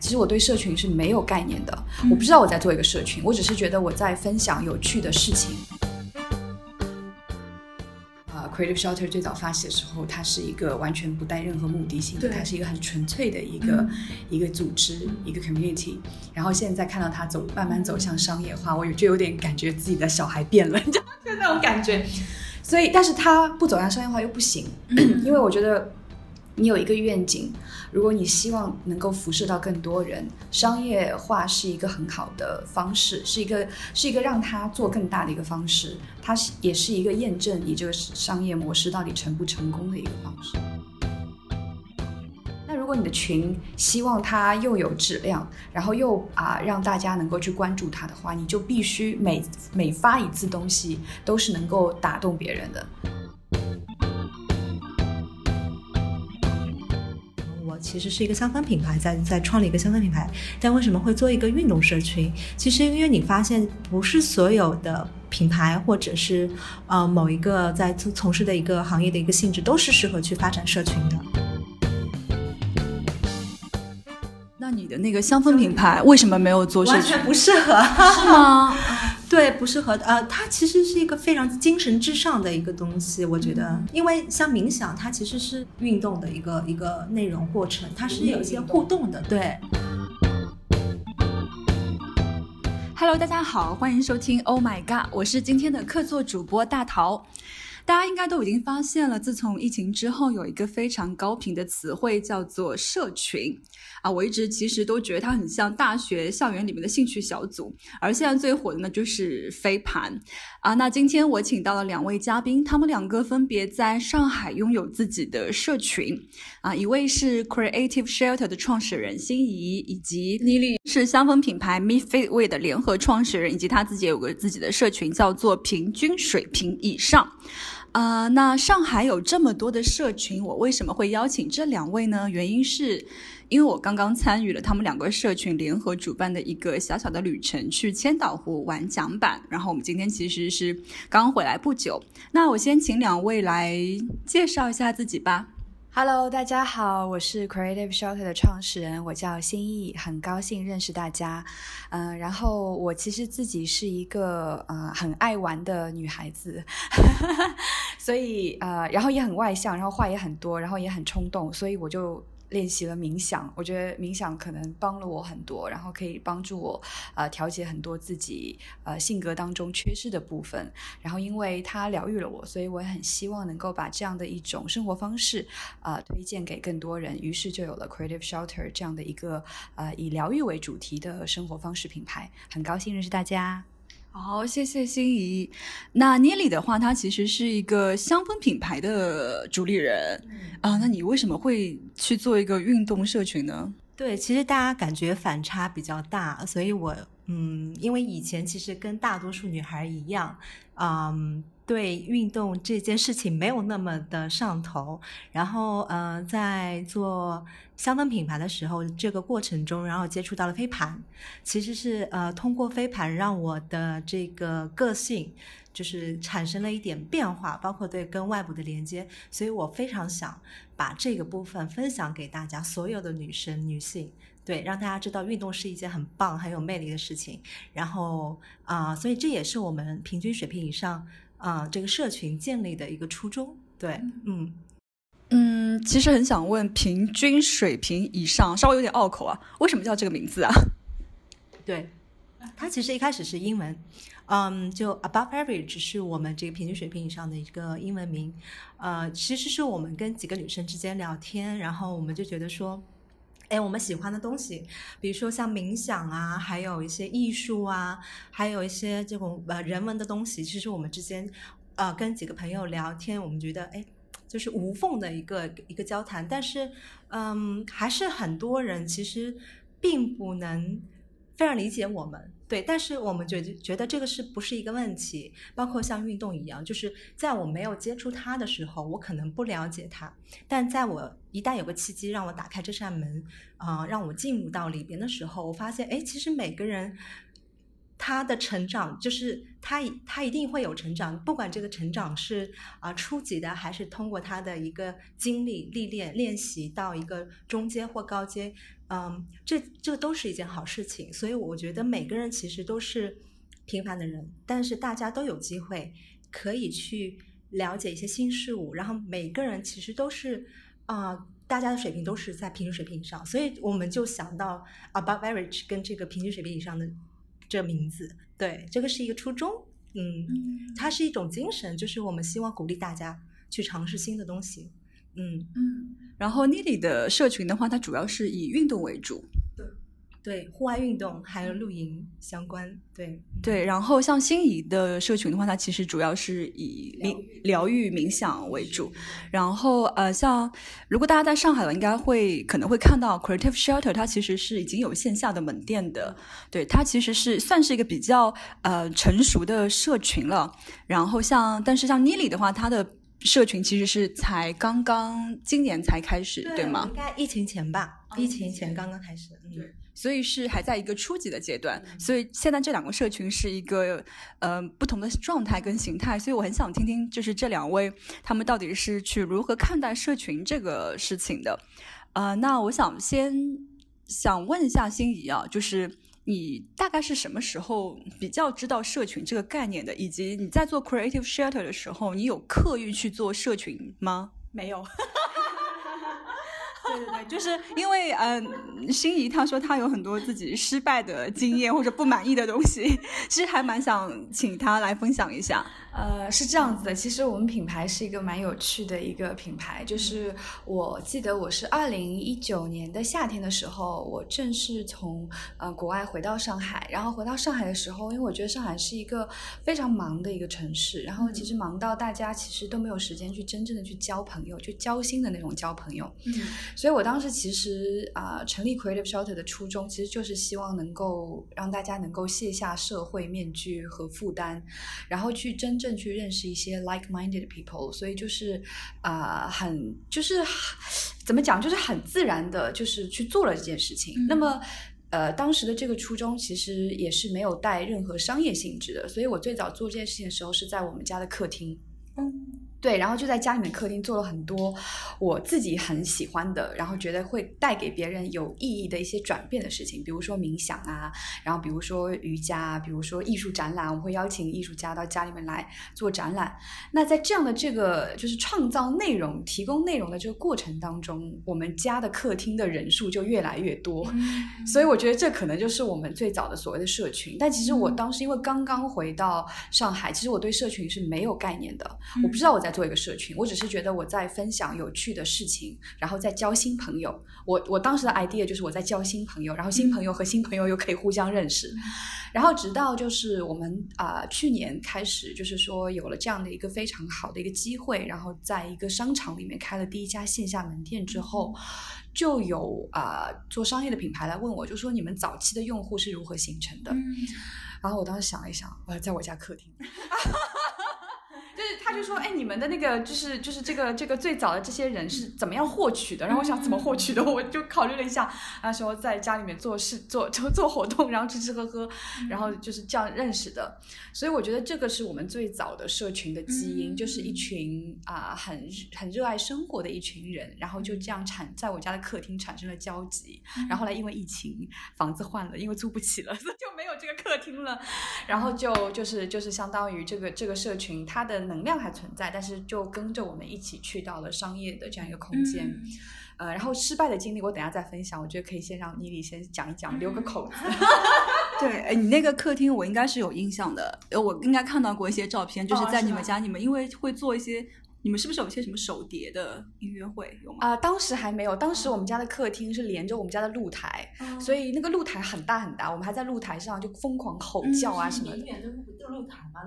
其实我对社群是没有概念的，我不知道我在做一个社群，我只是觉得我在分享有趣的事情。啊，Creative Shelter 最早发起的时候，它是一个完全不带任何目的性的，它是一个很纯粹的一个一个组织，一个 community。然后现在看到它走，慢慢走向商业化，我就有点感觉自己的小孩变了，你知道就那种感觉。所以，但是它不走向商业化又不行，因为我觉得。你有一个愿景，如果你希望能够辐射到更多人，商业化是一个很好的方式，是一个是一个让它做更大的一个方式，它是也是一个验证你这个商业模式到底成不成功的一个方式。那如果你的群希望它又有质量，然后又啊让大家能够去关注它的话，你就必须每每发一次东西都是能够打动别人的。其实是一个香氛品牌，在在创立一个香氛品牌，但为什么会做一个运动社群？其实因为你发现，不是所有的品牌或者是呃某一个在从从事的一个行业的一个性质，都是适合去发展社群的。那你的那个香氛品牌为什么没有做社群？完全不适合，是吗？对，不适合。呃，它其实是一个非常精神至上的一个东西，我觉得，因为像冥想，它其实是运动的一个一个内容过程，它是有一些互动的。对。Hello，大家好，欢迎收听 Oh My God，我是今天的客座主播大桃。大家应该都已经发现了，自从疫情之后，有一个非常高频的词汇叫做社群啊。我一直其实都觉得它很像大学校园里面的兴趣小组，而现在最火的呢就是飞盘啊。那今天我请到了两位嘉宾，他们两个分别在上海拥有自己的社群啊，一位是 Creative Shelter 的创始人心怡，以及妮妮是香氛品牌 Me Fit Way 的联合创始人，以及他自己有个自己的社群叫做平均水平以上。啊，那上海有这么多的社群，我为什么会邀请这两位呢？原因是因为我刚刚参与了他们两个社群联合主办的一个小小的旅程，去千岛湖玩桨板。然后我们今天其实是刚回来不久。那我先请两位来介绍一下自己吧。Hello，大家好，我是 Creative Short 的创始人，我叫新意，很高兴认识大家。嗯，然后我其实自己是一个呃很爱玩的女孩子，所以呃，然后也很外向，然后话也很多，然后也很冲动，所以我就。练习了冥想，我觉得冥想可能帮了我很多，然后可以帮助我呃调节很多自己呃性格当中缺失的部分。然后因为它疗愈了我，所以我也很希望能够把这样的一种生活方式呃推荐给更多人。于是就有了 Creative Shelter 这样的一个呃以疗愈为主题的生活方式品牌。很高兴认识大家。好，谢谢心仪。那妮里的话，她其实是一个香氛品牌的主理人啊。那你为什么会去做一个运动社群呢？对，其实大家感觉反差比较大，所以我嗯，因为以前其实跟大多数女孩一样，嗯。对运动这件事情没有那么的上头，然后呃，在做香氛品牌的时候，这个过程中，然后接触到了飞盘，其实是呃通过飞盘让我的这个个性就是产生了一点变化，包括对跟外部的连接，所以我非常想把这个部分分享给大家，所有的女生女性，对，让大家知道运动是一件很棒很有魅力的事情，然后啊，所以这也是我们平均水平以上。啊，这个社群建立的一个初衷，对，嗯嗯，其实很想问，平均水平以上，稍微有点拗口啊，为什么叫这个名字啊？对，它其实一开始是英文，嗯，就 above average 是我们这个平均水平以上的一个英文名，呃，其实是我们跟几个女生之间聊天，然后我们就觉得说。哎，我们喜欢的东西，比如说像冥想啊，还有一些艺术啊，还有一些这种呃人文的东西。其实我们之间，呃，跟几个朋友聊天，我们觉得哎，就是无缝的一个一个交谈。但是，嗯，还是很多人其实并不能非常理解我们。对，但是我们觉觉得这个是不是一个问题？包括像运动一样，就是在我没有接触它的时候，我可能不了解它；但在我一旦有个契机让我打开这扇门，啊，让我进入到里边的时候，我发现，哎，其实每个人他的成长就是他他一定会有成长，不管这个成长是啊、初级的，还是通过他的一个经历历练练习到一个中阶或高阶，嗯，这这都是一件好事情。所以我觉得每个人其实都是平凡的人，但是大家都有机会可以去了解一些新事物，然后每个人其实都是啊、大家的水平都是在平均水平以上，所以我们就想到 above average 跟这个平均水平以上的这名字，对，这个是一个初衷，嗯，它是一种精神，就是我们希望鼓励大家去尝试新的东西，嗯，嗯，然后 Nili 的社群的话，它主要是以运动为主。对，户外运动还有露营相关，对，对，然后像心仪的社群的话，它其实主要是以冥疗愈冥想为主。然后呃，像如果大家在上海了，应该会可能会看到 Creative Shelter，它其实是已经有线下的门店的。对，它其实是算是一个比较呃成熟的社群了。然后像但是像 Nili 的话，它的社群其实是才刚刚今年才开始，对吗？应该疫情前吧，疫情前刚刚开始，嗯。所以是还在一个初级的阶段，所以现在这两个社群是一个呃不同的状态跟形态，所以我很想听听，就是这两位他们到底是去如何看待社群这个事情的。呃，那我想先想问一下心仪啊，就是你大概是什么时候比较知道社群这个概念的，以及你在做 Creative Shelter 的时候，你有刻意去做社群吗？没有，对对对，就是因为嗯、心仪他说他有很多自己失败的经验或者不满意的东西，其实还蛮想请他来分享一下。呃，是这样子的，其实我们品牌是一个蛮有趣的一个品牌，就是我记得我是二零一九年的夏天的时候，我正式从呃国外回到上海，然后回到上海的时候，因为我觉得上海是一个非常忙的一个城市，然后其实忙到大家其实都没有时间去真正的去交朋友，去交心的那种交朋友，嗯，所以我当时其实啊、呃成立 Creative Shelter 的初衷，其实就是希望能够让大家能够卸下社会面具和负担，然后去真正去认识一些 like-minded people。所以就是啊、呃很就是怎么讲，就是很自然的，就是去做了这件事情。嗯那么。呃，当时的这个初衷其实也是没有带任何商业性质的，所以我最早做这件事情的时候是在我们家的客厅，嗯对，然后就在家里面客厅做了很多我自己很喜欢的，然后觉得会带给别人有意义的一些转变的事情，比如说冥想啊，然后比如说瑜伽啊，比如说艺术展览，我们会邀请艺术家到家里面来做展览。那在这样的这个就是创造内容、提供内容的这个过程当中，我们家的客厅的人数就越来越多。所以我觉得这可能就是我们最早的所谓的社群。但其实我当时因为刚刚回到上海，其实我对社群是没有概念的，我不知道我在做一个社群，我只是觉得我在分享有趣的事情，然后在交新朋友。我我当时的 idea 就是我在交新朋友，然后新朋友和新朋友又可以互相认识。然后直到就是我们啊、去年开始，就是说有了这样的一个非常好的一个机会，然后在一个商场里面开了第一家线下门店之后，就有啊、做商业的品牌来问我，就说你们早期的用户是如何形成的？然后我当时想了一想，我在我家客厅。就是他就说，哎，你们的那个就是就是这个这个最早的这些人是怎么样获取的？然后我想怎么获取的，我就考虑了一下，那时候在家里面做事做做做活动，然后吃吃喝喝，然后就是这样认识的。所以我觉得这个是我们最早的社群的基因，嗯就是一群啊、很很热爱生活的一群人，然后就这样产在我家的客厅产生了交集。然后后来因为疫情，房子换了，因为租不起了，所 以就没有这个客厅了。然后就就是就是相当于这个这个社群，它的能量还存在，但是就跟着我们一起去到了商业的这样一个空间。嗯呃，然后失败的经历我等下再分享，我觉得可以先让妮妮先讲一讲，留个口子。对，哎，你那个客厅我应该是有印象的，呃，我应该看到过一些照片，就是在你们家，你们因为会做一些，你们是不是有一些什么手碟的音乐会有吗？啊、当时还没有，当时我们家的客厅是连着我们家的露台，所以那个露台很大很大，我们还在露台上就疯狂吼叫啊什么的。远的露露台吗？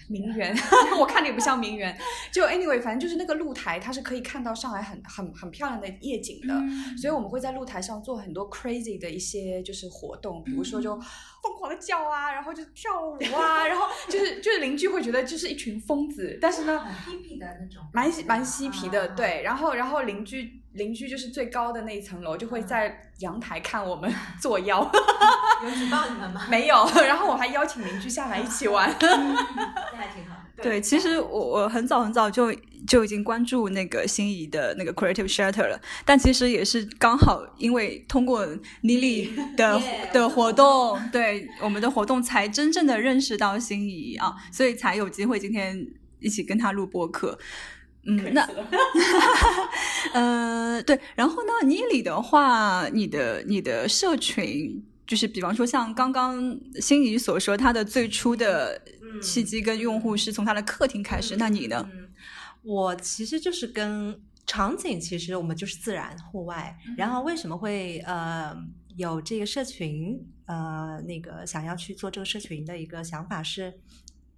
名媛，我看着也不像名媛。就 anyway，反正就是那个露台，它是可以看到上海很很很漂亮的夜景的。嗯所以我们会在露台上做很多 crazy 的一些就是活动，比如说就疯狂的叫啊，然后就跳舞啊，然后就是就是邻居会觉得就是一群疯子，但是呢，很 hippy 的那种，蛮蛮嬉皮的，啊对。然后然后邻居邻居就是最高的那一层楼，就会在阳台看我们 作妖。有举报你们吗？没有，然后我还邀请邻居下来一起玩。那还挺好。对，其实我我很早很早就就已经关注那个心仪的那个 Creative Shelter 了，但其实也是刚好因为通过 Lily 的的活动，对我们的活动才真正的认识到心仪啊，所以才有机会今天一起跟他录播客。嗯，那，呃，对，然后呢，妮里的话，你的你的社群，就是比方说像刚刚心仪所说，他的最初的契机跟用户是从他的客厅开始，那你呢？我其实就是跟场景，其实我们就是自然户外，然后为什么会呃有这个社群，呃那个想要去做这个社群的一个想法是。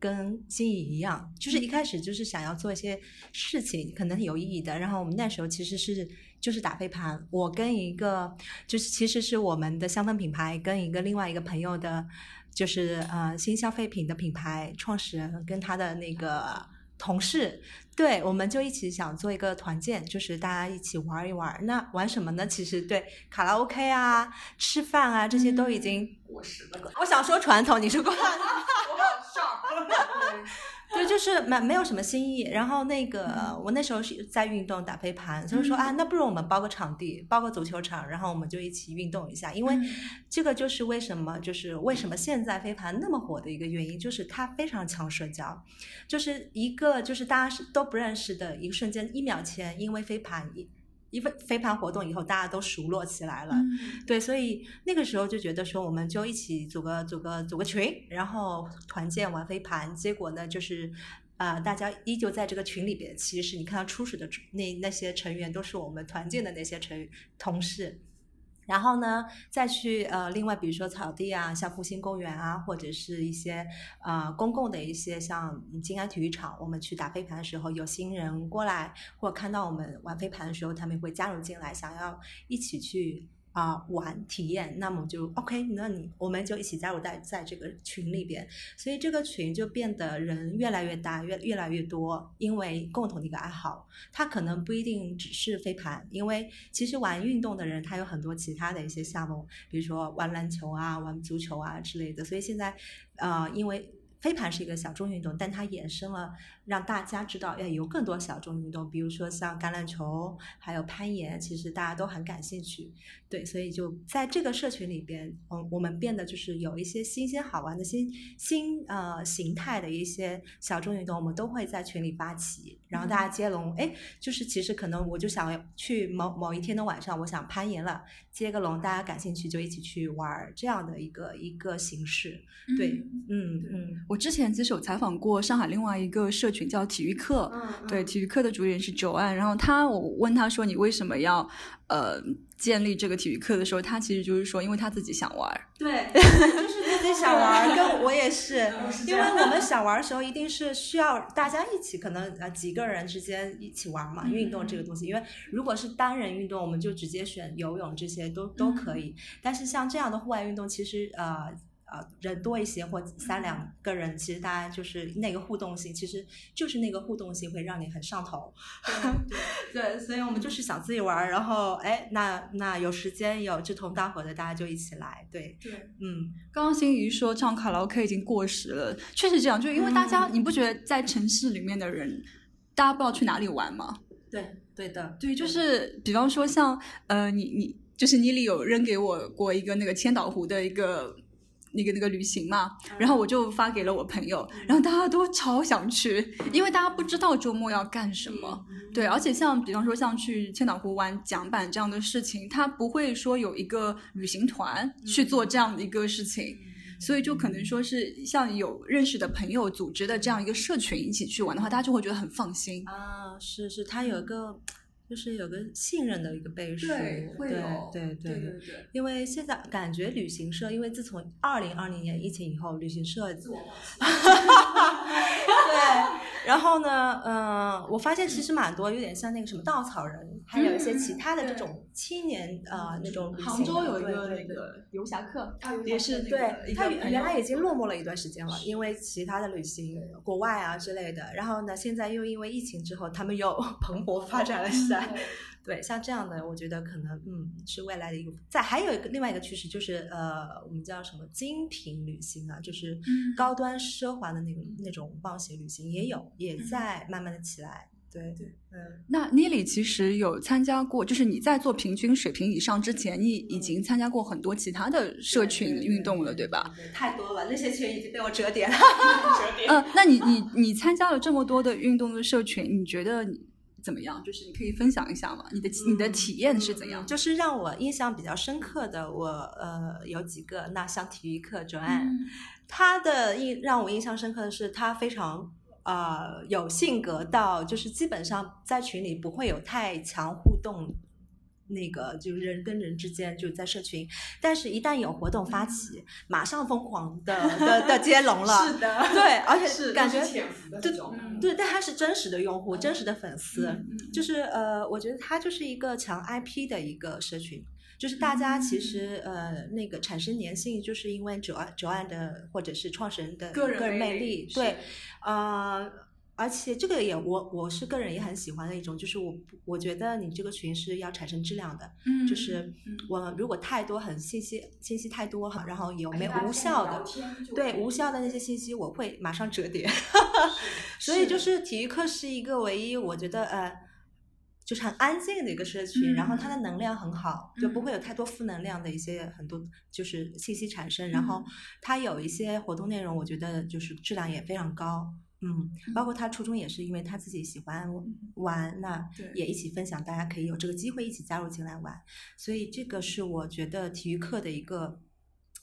跟心仪一样，就是一开始就是想要做一些事情，可能有意义的。然后我们那时候其实是就是打飞盘，我跟一个就是其实是我们的香氛品牌跟一个另外一个朋友的，就是呃新消费品的品牌创始人跟他的那个同事，对，我们就一起想做一个团建，就是大家一起玩一玩。那玩什么呢？其实对卡拉 OK 啊、吃饭啊这些都已经过时了。我想说传统，你是过。对，对，就是没没有什么新意。然后那个我那时候是在运动打飞盘，所以说啊，那不如我们包个场地，包个足球场，然后我们就一起运动一下。因为这个就是为什么，就是为什么现在飞盘那么火的一个原因，就是它非常强社交，就是一个就是大家是都不认识的一个瞬间，一秒前因为飞盘一。因为飞盘活动以后，大家都熟络起来了，对，所以那个时候就觉得说，我们就一起组个组个组个群，然后团建玩飞盘。结果呢，就是啊，大家依旧在这个群里边。其实你看到初始的那那些成员，都是我们团建的那些成同事。然后呢，再去呃，另外比如说草地啊，像复兴公园啊，或者是一些呃公共的一些像静安体育场，我们去打飞盘的时候，有新人过来，或看到我们玩飞盘的时候，他们会加入进来，想要一起去。啊，玩体验，那么就 OK，那你我们就一起加入在在这个群里边，所以这个群就变得人越来越大，越越来越多，因为共同的一个爱好，他可能不一定只是飞盘，因为其实玩运动的人他有很多其他的一些项目，比如说玩篮球啊、玩足球啊之类的，所以现在呃，因为。飞盘是一个小众运动，但它衍生了让大家知道，要有更多小众运动，比如说像橄榄球，还有攀岩，其实大家都很感兴趣。对，所以就在这个社群里边，嗯，我们变得就是有一些新鲜好玩的新新呃形态的一些小众运动，我们都会在群里发起，然后大家接龙。哎，就是其实可能我就想去某某一天的晚上，我想攀岩了，接个龙，大家感兴趣就一起去玩这样的一个一个形式。对，嗯嗯。我之前其实有采访过上海另外一个社群叫体育课，对，体育课的主理人是九安，然后他我问他说你为什么要呃建立这个体育课的时候，他其实就是说因为他自己想玩，对，就是自己想玩，跟我也是，因为我们 想玩的时候一定是需要大家一起，可能呃几个人之间一起玩嘛，运动这个东西，因为如果是单人运动，我们就直接选游泳这些都都可以，但是像这样的户外运动，其实呃。呃，人多一些或三两个人，其实大家就是那个互动性，其实就是那个互动性会让你很上头。对，对所以我们就是想自己玩，然后哎，那那有时间有志同道合的，大家就一起来。对对，嗯。刚刚心怡说唱卡拉 OK 已经过时了，确实这样，就因为大家，你不觉得在城市里面的人，大家不知道去哪里玩吗？对，对的，对，就是比方说像呃，你你就是你里有扔给我过一个那个千岛湖的一个。那个那个旅行嘛，然后我就发给了我朋友，然后大家都超想去，因为大家不知道周末要干什么。对，而且像比方说像去千岛湖玩桨板这样的事情，他不会说有一个旅行团去做这样的一个事情，所以就可能说是像有认识的朋友组织的这样一个社群一起去玩的话，大家就会觉得很放心啊。是是，他有一个。就是有个信任的一个背书，对对对对对，因为现在感觉旅行社，因为自从二零二零年疫情以后，旅行社自我 对，然后呢，嗯，我发现其实蛮多，有点像那个什么稻草人，还有一些其他的这种青年呃那种。杭州有一个那个游侠客，也是对，他原来已经落寞了一段时间了，因为其他的旅行国外啊之类的，然后呢，现在又因为疫情之后，他们又 蓬勃发展了起来。对，像这样的，我觉得可能嗯是未来的一个。再还有一个另外一个趋势就是呃，我们叫什么精品旅行啊，就是嗯高端奢华的那个那种棒鞋旅行也有，也在慢慢的起来。对对，嗯。那 n i l y 其实有参加过，就是你在做平均水平以上之前，你已经参加过很多其他的社群运动了，对吧？对，太多了，那些群已经被我折叠了。嗯，那你你你参加了这么多的运动的社群，你觉得你怎么样？就是你可以分享一下吗？你的你的体验是怎样？就是让我印象比较深刻的，我呃有几个，那像体育课 Joanne，、嗯他的印让我印象深刻的是，他非常呃有性格到，就是基本上在群里不会有太强互动。那个就是人跟人之间就是在社群，但是一旦有活动发起，马上疯狂的的的接龙了。是的，对，而 且是感觉都是潜伏的这种，对，但他是真实的用户，真实的粉丝，就是呃，我觉得他就是一个强 IP 的一个社群，就是大家其嗯实、呃那个产生粘性，就是因为九安九安的或者是创始人的个人人魅魅力对，呃。而且这个也我我是个人也很喜欢的一种，就是我我觉得你这个群是要产生质量的，嗯就是嗯我如果太多很信息信息太多哈，然后有没有无效的，对无效的那些信息，我会马上折叠。所以就是体育课是一个唯一我觉得呃，就是很安静的一个社群，嗯然后它的能量很好，就不会有太多负能量的一些很多就是信息产生，然嗯后它有一些活动内容，我觉得就是质量也非常高。嗯，包括他初衷也是因为他自己喜欢玩，那也一起分享，大家可以有这个机会一起加入进来玩，所以这个是我觉得体育课的一个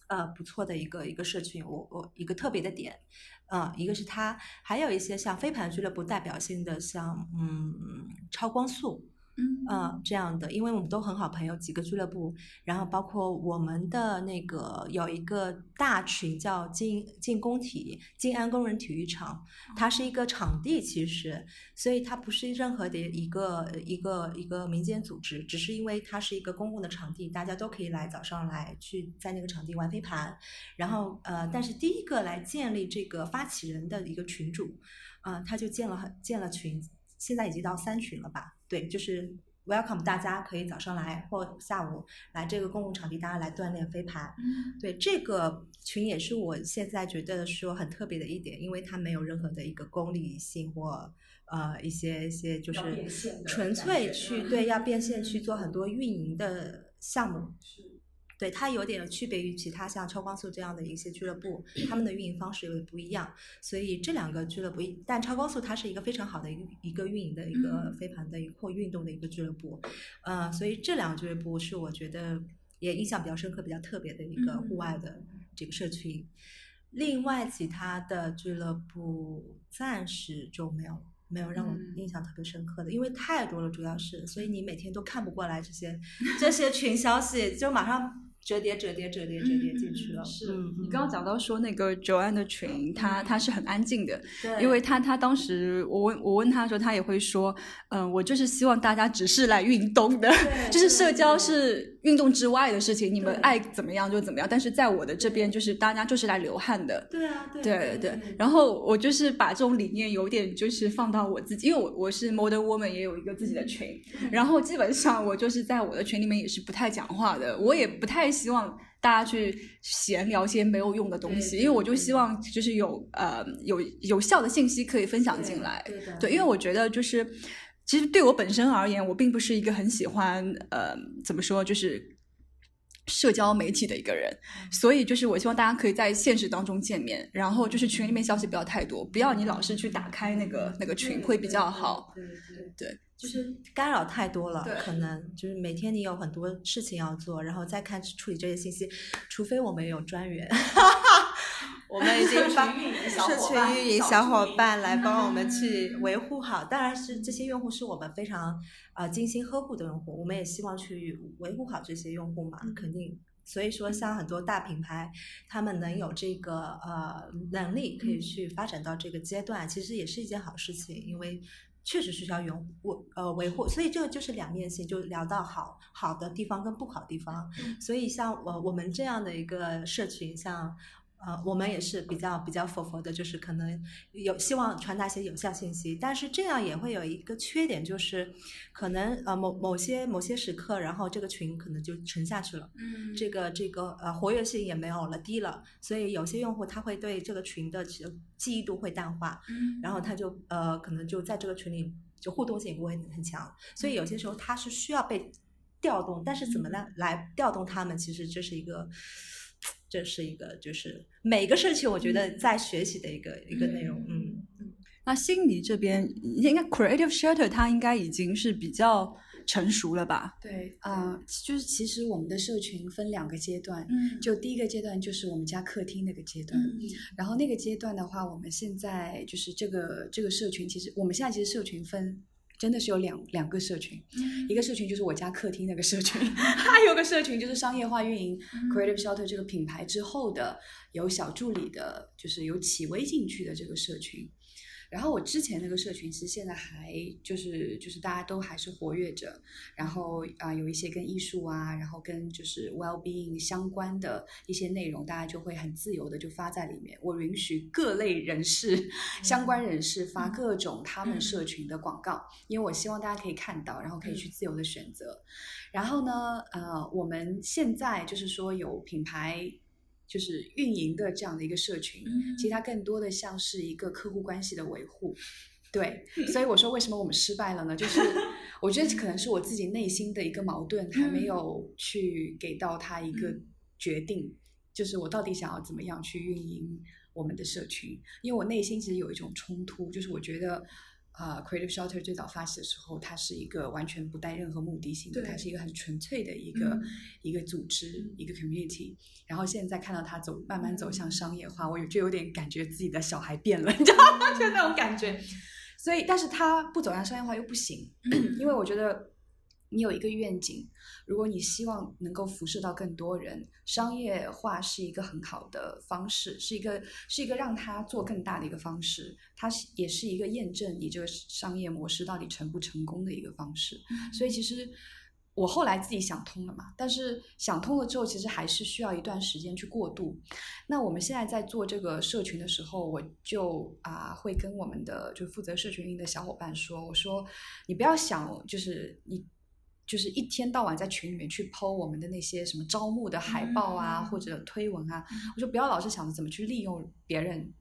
呃不错的一个一个社群，我我一个特别的点，呃，一个是它，还有一些像飞盘俱乐部代表性的像嗯超光速，嗯嗯，这样的，因为我们都很好朋友，几个俱乐部，然后包括我们的那个有一个大群叫静静工体静安工人体育场，它是一个场地，其实，所以它不是任何的一个一个一个民间组织，只是因为它是一个公共的场地，大家都可以来早上来去在那个场地玩飞盘，然后呃，但是第一个来建立这个发起人的一个群主，啊、他就建了很建了群，现在已经到三群了吧？对，就是 welcome 大家可以早上来或下午来这个公共场地，大家来锻炼飞盘。对这个群也是我现在觉得说很特别的一点，因为它没有任何的一个功利性或呃一些一些就是纯粹去嗯对要 变现去做很多运营的项目。是对它有点区别于其他像超光速这样的一些俱乐部，他们的运营方式有点不一样，所以这两个俱乐部，但超光速它是一个非常好的一个一个运营的一个嗯。飞盘的一个或运动的一个俱乐部，呃，所以这两个俱乐部是我觉得也印象比较深刻、比较特别的一个户外的这个社群。另外，其他的俱乐部暂时就没有没有让我嗯。印象特别深刻的，因为太多了，主要是，所以你每天都看不过来这些这些群消息，就马上折叠折叠折叠折叠进去了。是嗯，你刚刚讲到说那个 Joanne 的群，她她是很安静的，对，因为她她当时我问我问她的时候，她也会说，嗯、我就是希望大家只是来运动的，就是社交是运动之外的事情，你们爱怎么样就怎么样，但是在我的这边就是大家就是来流汗的。对啊，对对对，然后我就是把这种理念有点就是放到我自己，因为我我是 Modern Woman 也有一个自己的群，然后基本上我就是在我的群里面也是不太讲话的，我也不太希望大家去闲聊些没有用的东西，因为我就希望就是有呃有有效的信息可以分享进来，对因为我觉得就是，其实对我本身而言，我并不是一个很喜欢呃，怎么说，就是社交媒体的一个人，所以就是我希望大家可以在现实当中见面，然后就是群里面消息不要太多，不要你老是去打开那个那个群会比较好。对对。对，就是干扰太多了对，可能就是每天你有很多事情要做，然后再看处理这些信息，除非我们有专员 我们已经把社群运营小社伙伴来帮我们去维护好。当然是这些用户是我们非常呃精心呵护的用户，我们也希望去维护好这些用户嘛，肯定。所以说，像很多大品牌，他们能有这个呃能力可以去发展到这个阶段，其实也是一件好事情，因为确实是需要维护呃维护，所以这个就是两面性，就聊到好好的地方跟不好的地方。所以像我我们这样的一个社群，像呃，我们也是比较比较佛佛的，就是可能有希望传达一些有效信息，但是这样也会有一个缺点，就是可能呃某某些某些时刻，然后这个群可能就沉下去了，嗯。这个这个呃活跃性也没有了，低了，所以有些用户他会对这个群的记记忆度会淡化，嗯然后他。就呃可能就在这个群里就互动性不会很强，所以有些时候他是需要被调动，但是怎么来来调动他们，其实这是一个。这是一个，就是每个社区，我觉得在学习的一个、一个内容，嗯，那悉尼这边应该 Creative Shelter 它应该已经是比较成熟了吧？对，啊、就是其实我们的社群分两个阶段，嗯。就第一个阶段就是我们家客厅那个阶段，嗯。然后那个阶段的话，我们现在就是这个这个社群，其实我们现在其实社群分真的是有两两个社群，一个社群就是我家客厅那个社群，还有个社群就是商业化运营 Creative Shelter 这个品牌之后的有小助理的，就是有企微进去的这个社群。然后我之前那个社群，其实现在还就是就是大家都还是活跃着，然后啊、有一些跟艺术啊，然后跟就是 well being 相关的一些内容，大家就会很自由的就发在里面。我允许各类人士、相关人士发各种他们社群的广告，因为我希望大家可以看到，然后可以去自由的选择。然后呢，呃，我们现在就是说有品牌。就是运营的这样的一个社群，嗯其实它更多的像是一个客户关系的维护。对，所以我说为什么我们失败了呢？就是 我觉得可能是我自己内心的一个矛盾，还没有去给到他一个决定，就是我到底想要怎么样去运营我们的社群。因为我内心其实有一种冲突，就是我觉得。呃，Creative Shelter 最早发起的时候，它是一个完全不带任何目的性的，它是一个很纯粹的一个、嗯一个组织，一个 community。然后现在看到它走慢慢走向商业化，我有就有点感觉自己的小孩变了，你知道吗？就那种感觉。所以，但是它不走向商业化又不行，因为我觉得你有一个愿景，如果你希望能够辐射到更多人，商业化是一个很好的方式，是一个是一个让它做更大的一个方式，它是也是一个验证你这个商业模式到底成不成功的一个方式。所以其实我后来自己想通了嘛，但是想通了之后，其实还是需要一段时间去过渡。那我们现在在做这个社群的时候，我就啊、会跟我们的就负责社群运营的小伙伴说，我说你不要想就是你。就是一天到晚在群里面去剖我们的那些什么招募的海报啊，嗯或者推文啊，我说不要老是想着怎么去利用别人，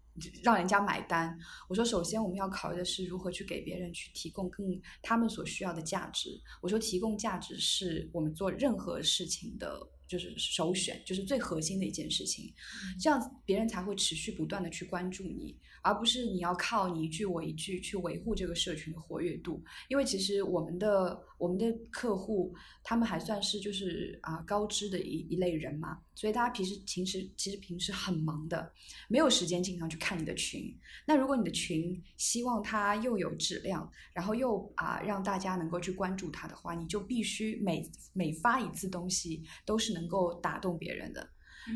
让人家买单。我说首先我们要考虑的是如何去给别人去提供更他们所需要的价值。我说提供价值是我们做任何事情的，就是首选，就是最核心的一件事情。这样子别人才会持续不断的去关注你，而不是你要靠你一句我一句去维护这个社群的活跃度。因为其实我们的我们的客户他们还算是就是啊高知的一一类人嘛，所以大家平时平时其实平时很忙的，没有时间经常去看你的群。那如果你的群希望它又有质量，然后又啊让大家能够去关注它的话，你就必须每每发一次东西都是能够打动别人的。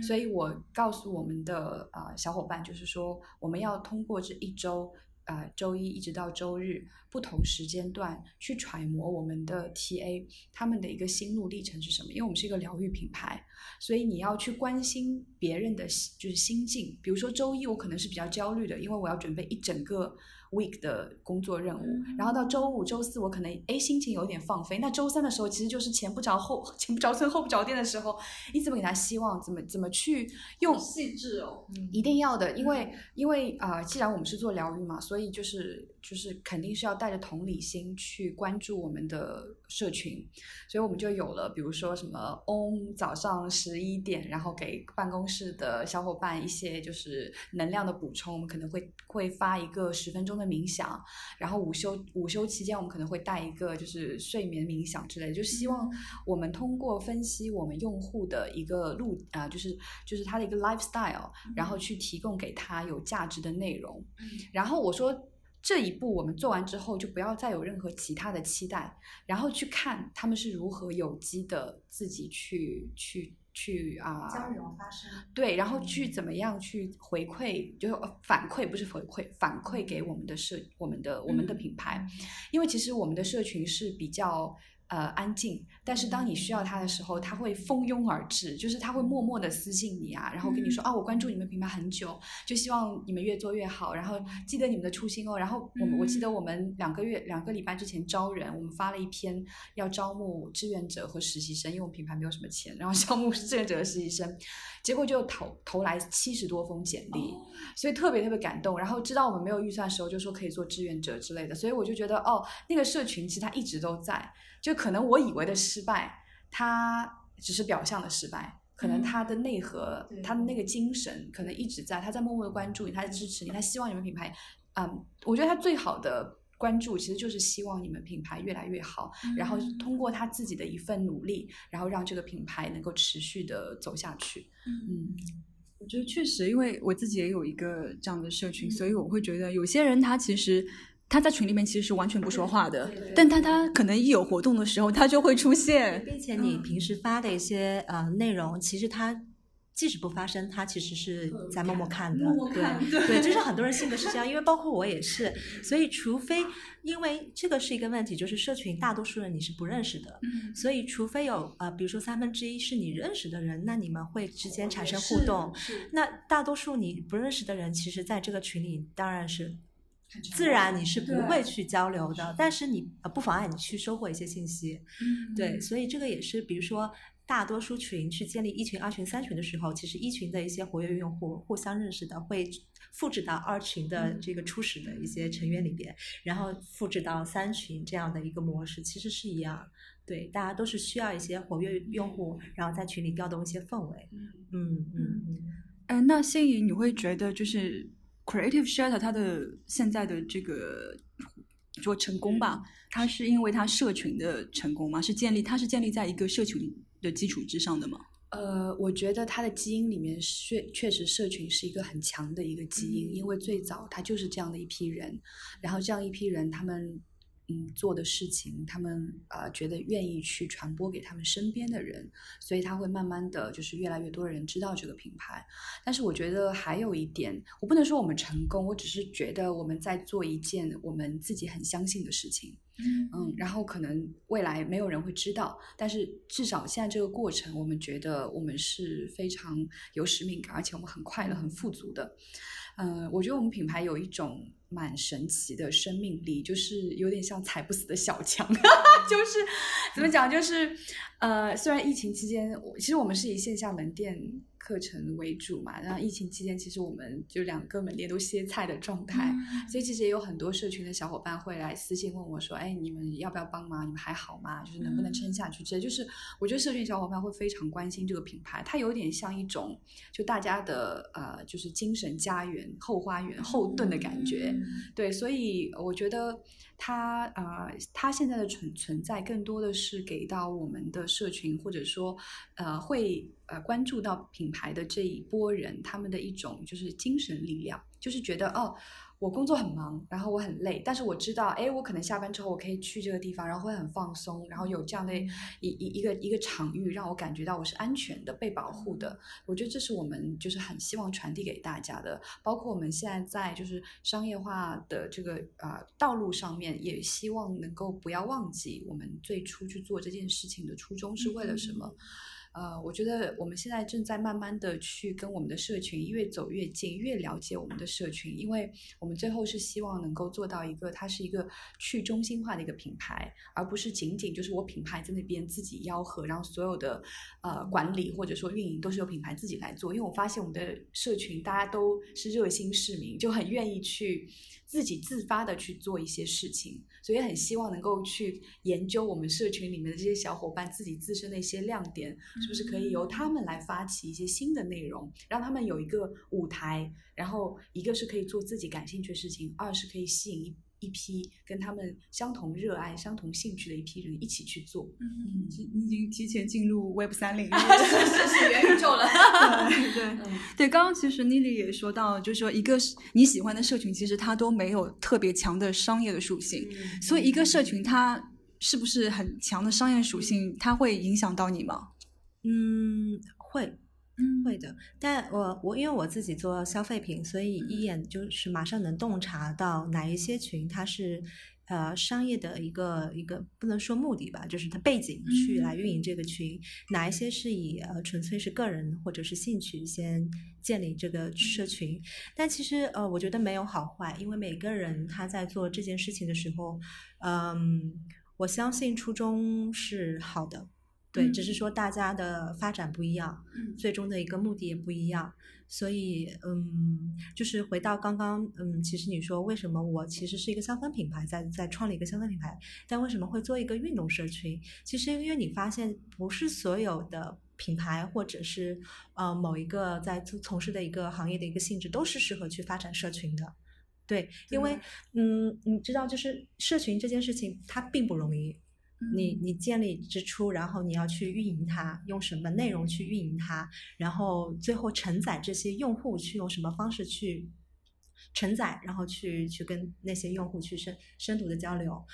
所以我告诉我们的呃小伙伴，就是说我们要通过这一周，呃周一一直到周日不同时间段去揣摩我们的 TA 他们的一个心路历程是什么。因为我们是一个疗愈品牌，所以你要去关心别人的心就是心境。比如说周一我可能是比较焦虑的，因为我要准备一整个 week 的工作任务，然后到周五、周四我可能哎心情有点放飞，那周三的时候其实就是前不着后 前不着村后不着店的时候，你怎么给他希望，怎么怎么去用细致哦，一定要的，因为因为啊、呃既然我们是做疗愈嘛，所以就是就是肯定是要带着同理心去关注我们的社群，所以我们就有了，比如说什么 OM 早上十一点，然后给办公室的小伙伴一些就是能量的补充，我们可能会会发一个十分钟的冥想，然后午休午休期间我们可能会带一个就是睡眠冥想之类的，就希望我们通过分析我们用户的一个路啊、就是就是他的一个 lifestyle，然后去提供给他有价值的内容。然后我说这一步我们做完之后，就不要再有任何其他的期待，然后去看他们是如何有机的自己去去去啊。交流发生。对，然后去怎么样去回馈，就是呃反馈不是回馈，反馈给我们的社、我们的我们的品牌，因为其实我们的社群是比较呃安静，但是当你需要他的时候，他会蜂拥而至，就是他会默默的私信你啊，然后跟你说啊，我关注你们品牌很久，就希望你们越做越好，然后记得你们的初心哦。然后我们我记得我们两个月两个礼拜之前招人，我们发了一篇要招募志愿者和实习生，因为我们品牌没有什么钱，然后招募志愿者和实习生，结果就投投来七十多封简历，所以特别特别感动。然后知道我们没有预算的时候，就说可以做志愿者之类的，所以我就觉得哦，那个社群其实它一直都在。就可能我以为的失败，它只是表象的失败，可能他的内核，他的那个精神可能一直在，他在默默的关注你，他在支持你，他希望你们品牌，嗯，我觉得他最好的关注其实就是希望你们品牌越来越好，然后通过他自己的一份努力，然后让这个品牌能够持续的走下去。嗯，我觉得确实，因为我自己也有一个这样的社群，所以我会觉得有些人他其实。他在群里面其实是完全不说话的，但他他可能一有活动的时候，他就会出现，并且你平时发的一些呃内容，其实他即使不发声，他其实是在默默看的，对对，就是很多人性格是这样，因为包括我也是，所以除非因为这个是一个问题，就是社群大多数人你是不认识的，所以除非有呃比如说三分之一是你认识的人，那你们会之间产生互动，那大多数你不认识的人，其实在这个群里当然是。自然你是不会去交流的，但是你呃不妨碍你去收获一些信息，对，所以这个也是，比如说大多数群去建立一群、二群、三群的时候，其实一群的一些活跃用户互相认识的，会复制到二群的这个初始的一些成员里边，然后复制到三群这样的一个模式，其实是一样，对，大家都是需要一些活跃用户，然后在群里调动一些氛围，嗯。嗯嗯，哎，那心怡，你会觉得就是。Creative Shutter 它的现在的这个说成功吧，它是因为它社群的成功吗？是建立它是建立在一个社群的基础之上的吗？呃，我觉得它的基因里面确确实社群是一个很强的一个基因，因为最早它就是这样的一批人，然后这样一批人他们。嗯，做的事情，他们呃觉得愿意去传播给他们身边的人，所以他会慢慢的就是越来越多的人知道这个品牌。但是我觉得还有一点，我不能说我们成功，我只是觉得我们在做一件我们自己很相信的事情。嗯，然后可能未来没有人会知道，但是至少现在这个过程，我们觉得我们是非常有使命感，而且我们很快乐、很富足的。嗯，我觉得我们品牌有一种。蛮神奇的生命力，就是有点像踩不死的小强，就是怎么讲，就是呃，虽然疫情期间，其实我们是以线下门店。课程为主嘛，然后疫情期间，其实我们就两个门店都歇菜的状态，所以其实也有很多社群的小伙伴会来私信问我说：“哎，你们要不要帮忙？你们还好吗？就是能不能撑下去？”这就是我觉得社群小伙伴会非常关心这个品牌，它有点像一种就大家的呃，就是精神家园、后花园、后盾的感觉。对，所以我觉得它呃，它现在的存存在更多的是给到我们的社群，或者说呃会。呃，关注到品牌的这一波人，他们的一种就是精神力量，就是觉得哦，我工作很忙，然后我很累，但是我知道，哎，我可能下班之后我可以去这个地方，然后会很放松，然后有这样的一一一个一个场域，让我感觉到我是安全的、被保护的。我觉得这是我们就是很希望传递给大家的，包括我们现在在就是商业化的这个呃道路上面，也希望能够不要忘记我们最初去做这件事情的初衷是为了什么。呃，我觉得我们现在正在慢慢的去跟我们的社群越走越近，越了解我们的社群，因为我们最后是希望能够做到一个，它是一个去中心化的一个品牌，而不是仅仅就是我品牌在那边自己吆喝，然后所有的呃管理或者说运营都是由品牌自己来做。因为我发现我们的社群大家都是热心市民，就很愿意去。自己自发的去做一些事情，所以很希望能够去研究我们社群里面的这些小伙伴自己自身的一些亮点，是不是可以由他们来发起一些新的内容，让他们有一个舞台，然后一个是可以做自己感兴趣的事情，二是可以吸引。一批跟他们相同热爱、相同兴趣的一批人一起去做。嗯，你已经提前进入 Web 三领域，是是元宇宙了。对对对，刚刚其实 Nili 也说到，就是说一个你喜欢的社群，其实它都没有特别强的商业的属性。所以一个社群它是不是很强的商业属性，它会影响到你吗？嗯，会。会的，但我我因为我自己做消费品，所以一眼就是马上能洞察到哪一些群它是呃商业的一个一个不能说目的吧，就是它背景去来运营这个群，哪一些是以呃纯粹是个人或者是兴趣先建立这个社群，但其实呃我觉得没有好坏，因为每个人他在做这件事情的时候，嗯，我相信初衷是好的。对，只是说大家的发展不一样，最终的一个目的也不一样，所以嗯，就是回到刚刚嗯，其实你说为什么我其实是一个香氛品牌，在在创立一个香氛品牌，但为什么会做一个运动社群？其实因为你发现不是所有的品牌或者是呃某一个在从从事的一个行业的一个性质都是适合去发展社群的，对，因为嗯，你知道就是社群这件事情它并不容易。你你建立之初，然后你要去运营它，用什么内容去运营它，然后最后承载这些用户去用什么方式去承载，然后去去跟那些用户去深深度的交流，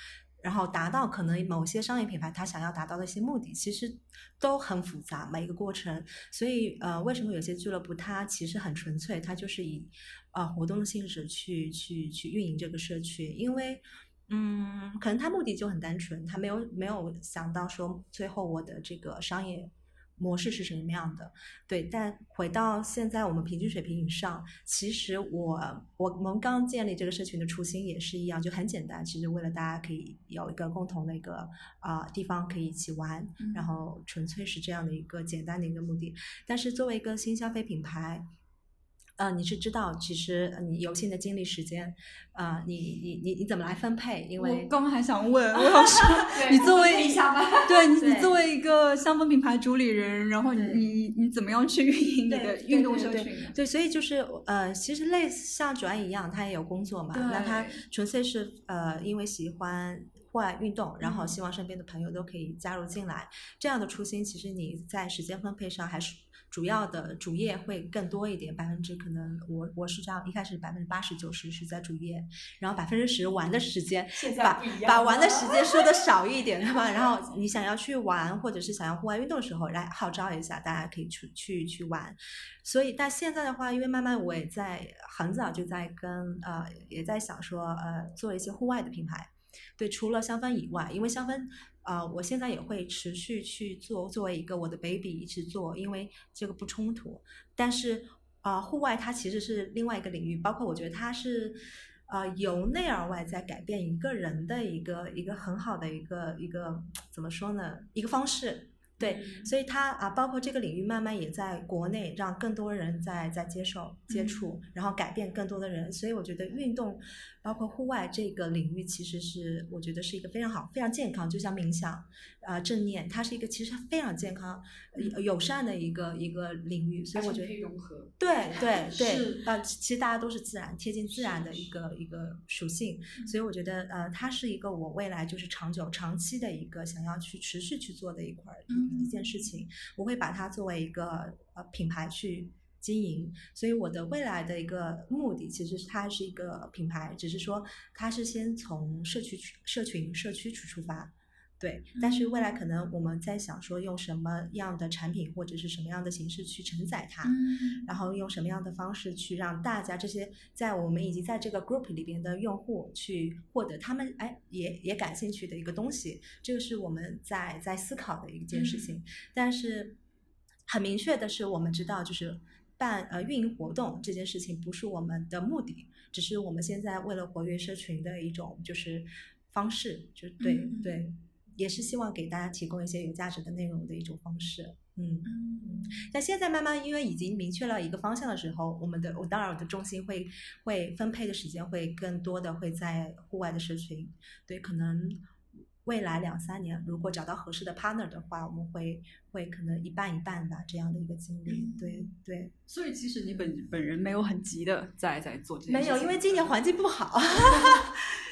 然后达到可能某些商业品牌它想要达到的一些目的，其实都很复杂每一个过程。所以呃，为什么有些俱乐部它其实很纯粹，它就是以呃活动的性质去去去运营这个社区，因为。嗯，可能他目的就很单纯，他没有没有想到说最后我的这个商业模式是什么样的。对，但回到现在我们平均水平以上，其实我我我们刚建立这个社群的初心也是一样，就很简单，其实为了大家可以有一个共同的一个啊地方可以一起玩，然后纯粹是这样的一个简单的一个目的。但是作为一个新消费品牌。呃，你是知道，其实你有限的精力时间，呃，你你你你怎么来分配？因为我刚刚还想问，我想说，你作为对你 你作为一个香氛品牌主理人，然后你你你怎么样去运营你的运动社群？对，所以就是呃，其实类似像主安一样，他也有工作嘛，那他纯粹是呃，因为喜欢户外运动，然后希望身边的朋友都可以加入进来，这样的初心，其实你在时间分配上还是。主要的主业会更多一点，百分之可能我我是这样，一开始百分之八十九十是在主业，然后百分之十玩的时间，把把玩的时间说的少一点，对吧？然后你想要去玩或者是想要户外运动的时候，来号召一下，大家可以去去去玩。所以但现在的话，因为慢慢我也在很早就在跟呃也在想说呃做一些户外的品牌，对，除了香氛以外，因为香氛。啊，我现在也会持续去做，作为一个我的 baby 一直做，因为这个不冲突。但是啊，户外它其实是另外一个领域，包括我觉得它是呃由内而外在改变一个人的一个一个很好的一个一个怎么说呢？一个方式。对，所以它啊，包括这个领域，慢慢也在国内让更多人在在接受接触，然后改变更多的人。所以我觉得运动，包括户外这个领域，其实是我觉得是一个非常好、非常健康，就像冥想啊、正念，它是一个其实非常健康、友善的一个一个领域。所以我觉得融合。对对对，啊，其实大家都是自然、贴近自然的一个一个属性。所以我觉得呃，它是一个我未来就是长久、长期的一个想要去持续去做的一块。一件事情，我会把它作为一个呃品牌去经营，所以我的未来的一个目的，其实它是一个品牌，只是说它是先从社区、社群、社区去出发。对，但是未来可能我们在想说用什么样的产品或者是什么样的形式去承载它，然后用什么样的方式去让大家这些在我们以及在这个 group 里边的用户去获得他们哎也也感兴趣的一个东西，这个是我们在在思考的一件事情。但是很明确的是，我们知道就是办呃运营活动这件事情不是我们的目的，只是我们现在为了活跃社群的一种就是方式，就对对。也是希望给大家提供一些有价值的内容的一种方式，嗯嗯。但现在慢慢因为已经明确了一个方向的时候，我们的我当然我的重心会会分配的时间会更多的会在户外的社群，对，可能未来两三年如果找到合适的 partner 的话，我们会会可能一半一半吧这样的一个经历，对对。所以其实你本本人没有很急的在在做这些，没有，因为今年环境不好。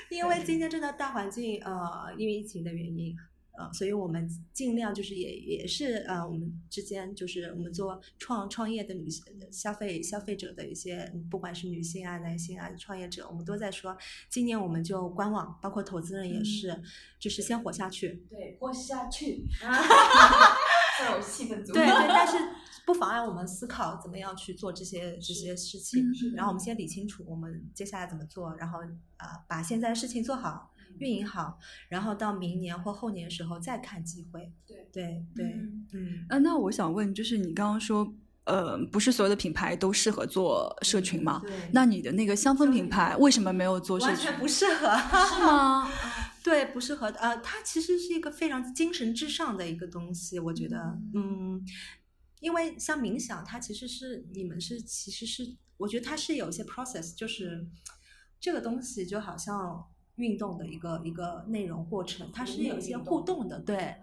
因为今天真的大环境，呃，因为疫情的原因，呃，所以我们尽量就是也也是呃，我们之间就是我们做创创业的女性消费消费者的一些，不管是女性啊、男性啊，创业者，我们都在说，今年我们就观望，包括投资人也是，就是先活下去，对，活下去，有气氛足，对对，但是。不妨碍我们思考怎么样去做这些这些事情，然后我们先理清楚我们接下来怎么做，然后啊把现在的事情做好，运营好，然后到明年或后年的时候再看机会。对对对，嗯嗯，呃，那我想问，就是你刚刚说，呃，不是所有的品牌都适合做社群吗？对那你的那个香氛品牌为什么没有做社群？完全不适合。是吗？对，不适合的。呃，它其实是一个非常精神至上的一个东西，我觉得，嗯，因为像冥想，它其实是你们是其实是，我觉得它是有一些 process，就是这个东西就好像运动的一个一个内容过程，它是有一些互动的，对。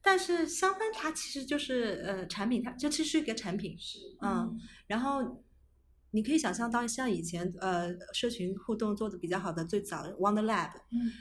但是香氛它其实就是呃产品，它这其实是一个产品，是嗯，然后你可以想象到，像以前呃社群互动做的比较好的，最早 Wonder Lab，嗯，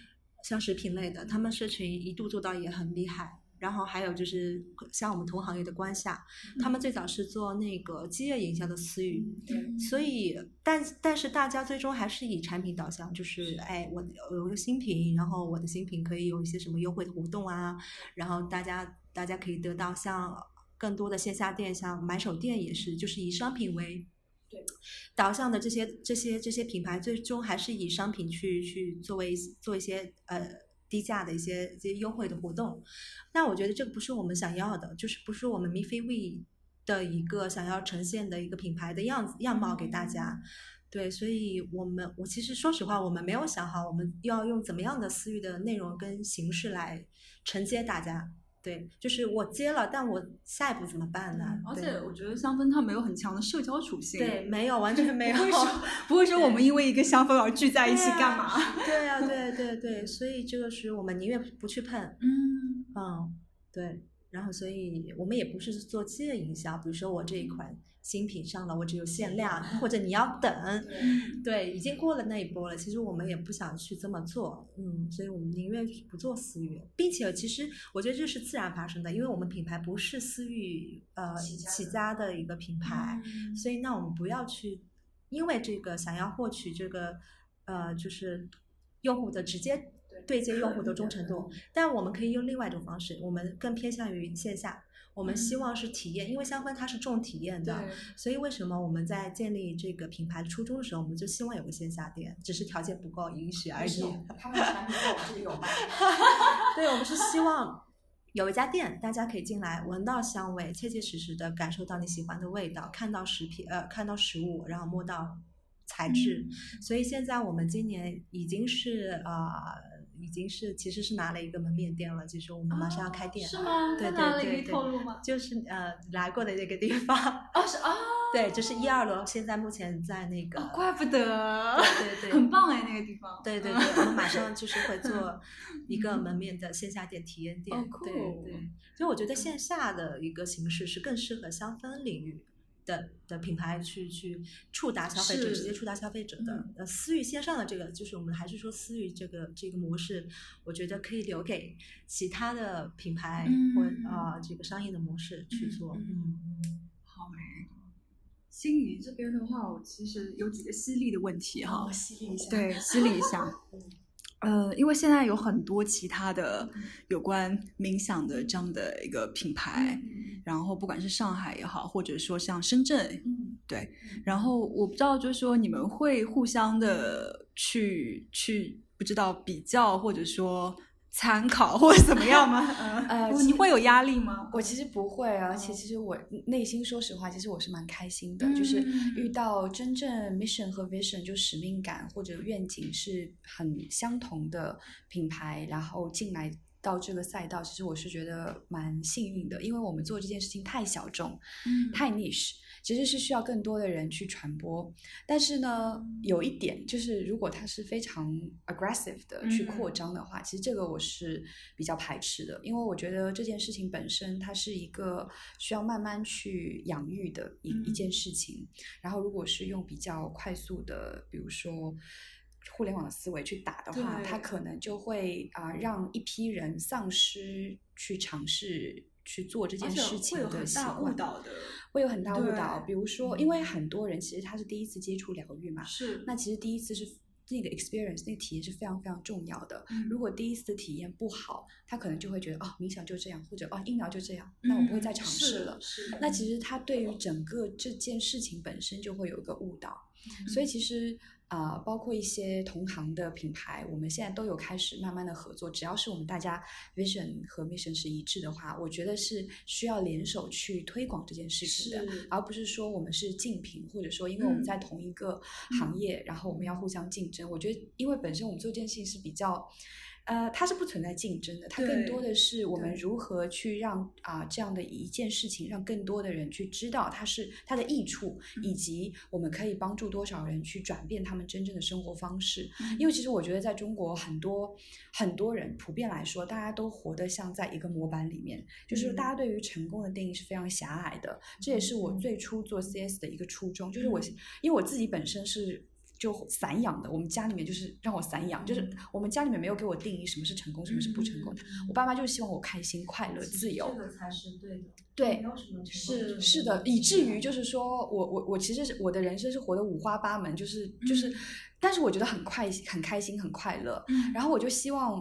像食品类的，他们社群一度做到也很厉害。然后还有就是像我们同行业的关下，他们最早是做那个饥饿营销的私域，对。所以但但是大家最终还是以产品导向，就是。哎我有个新品，然后我的新品可以有一些什么优惠的活动啊，然后大家大家可以得到像更多的线下店，像买手店也是，就是以商品为对。导向的这些这些这些品牌，最终还是以商品去去作为做一些呃低价的一些一些优惠的活动。那我觉得这个不是我们想要的，就是不是我们 m i f i We 的一个想要呈现的一个品牌的样子样貌给大家。对，所以我们我其实说实话，我们没有想好我们要用怎么样的私域的内容跟形式来承接大家。对，就是我接了，但我下一步怎么办呢？而对且我觉得香氛它没有很强的社交属性，对，没有，完全 没有不。会说 不会说我们因为一个香氛而聚在一起干嘛？对啊、对对对，所以这个是我们宁愿不去碰，嗯嗯，对。然后，所以我们也不是做饥饿营销，比如说我这一款新品上了，我只有限量，或者你要等，对，已经过了那一波了。其实我们也不想去这么做，嗯，所以我们宁愿不做私域，并且其实我觉得这是自然发生的，因为我们品牌不是私域呃起家的一个品牌，所以那我们不要去因为这个想要获取这个呃就是用户的直接对接用户的忠诚度，但我们可以用另外一种方式，我们更偏向于线下。我们希望是体验，因为香氛它是重体验的，所以为什么我们在建立这个品牌初衷的时候，我们就希望有个线下店，只是条件不够允许而已。他们的产品在我这里有卖，对，我们是希望有一家店，大家可以进来闻到香味，切切实实的感受到你喜欢的味道，看到食品呃看到食物，然后摸到材质。所以现在我们今年已经是呃已经是其实是拿了一个门面店了，就是我们马上要开店。是吗？对对对对透露吗？就是呃来过的那个地方，哦是啊，对，就是一二楼，现在目前在那个，哦怪不得，对对对，很棒哎那个地方。对对 对，我们马上就是会做一个门面的线下店体验店。哦对酷对，所以我觉得线下的一个形式是更适合香氛领域的的品牌去去触达消费者，直接触达消费者的。嗯呃，私域线上的这个，就是我们还是说私域这个这个模式，我觉得可以留给其他的品牌嗯或啊、这个商业的模式去做。嗯嗯嗯。好哎。心仪这边的话，我其实有几个犀利的问题哈。犀利一下，对，犀利一下。呃，因为现在有很多其他的有关冥想的这样的一个品牌，然后不管是上海也好，或者说像深圳，嗯，对，然后我不知道，就是说你们会互相的去去不知道比较，或者说参考或者怎么样吗？呃你会有压力吗？我其实不会，而且其实我内心说实话，其实我是蛮开心的，就是嗯遇到真正 mission 和 vision 就使命感或者愿景是很相同的品牌，然后进来。到这个赛道，其实我是觉得蛮幸运的，因为我们做这件事情太小众，嗯太 niche，其实是需要更多的人去传播。但是呢，有一点就是，如果它是非常 aggressive 的去扩张的话，其实这个我是比较排斥的，因为我觉得这件事情本身它是一个需要慢慢去养育的一、一件事情。然后，如果是用比较快速的，比如说。互联网的思维去打的话，它可能就会啊、让一批人丧失去尝试去做这件事情会有很的习惯。大误导的，会有很大误导。比如说，因为很多人其实他是第一次接触疗愈嘛，是那其实第一次是那个 experience 那个体验是非常非常重要的。嗯如果第一次的体验不好，他可能就会觉得哦，冥想就这样，或者哦，音疗就这样，那我不会再尝试了。嗯是那其实他对于整个这件事情本身就会有一个误导，嗯所以其实啊、包括一些同行的品牌，我们现在都有开始慢慢的合作。只要是我们大家 vision 和 mission 是一致的话，我觉得是需要联手去推广这件事情的，而不是说我们是竞品，或者说因为我们嗯在同一个行业，然后我们要互相竞争。我觉得，因为本身我们做这件事情是比较。呃，它是不存在竞争的，它更多的是我们如何去让啊、这样的一件事情，让更多的人去知道它是它的益处，以及我们可以帮助多少人去转变他们真正的生活方式。因为其实我觉得在中国很多很多人普遍来说，大家都活得像在一个模板里面，就是嗯大家对于成功的定义是非常狭隘的。这也是我最初做 CS 的一个初衷，就是我因为我自己本身是。就散养的，我们家里面就是让我散养，就是我们家里面没有给我定义什么是成功，什么是不成功的。我爸妈就是希望我开心、快乐、自由。这个才是对的。对没有什么成功是是的，以至于就是说我我我其实是我的人生是活得五花八门，就是就是，但是我觉得很快很开心很快乐，嗯然后我就希望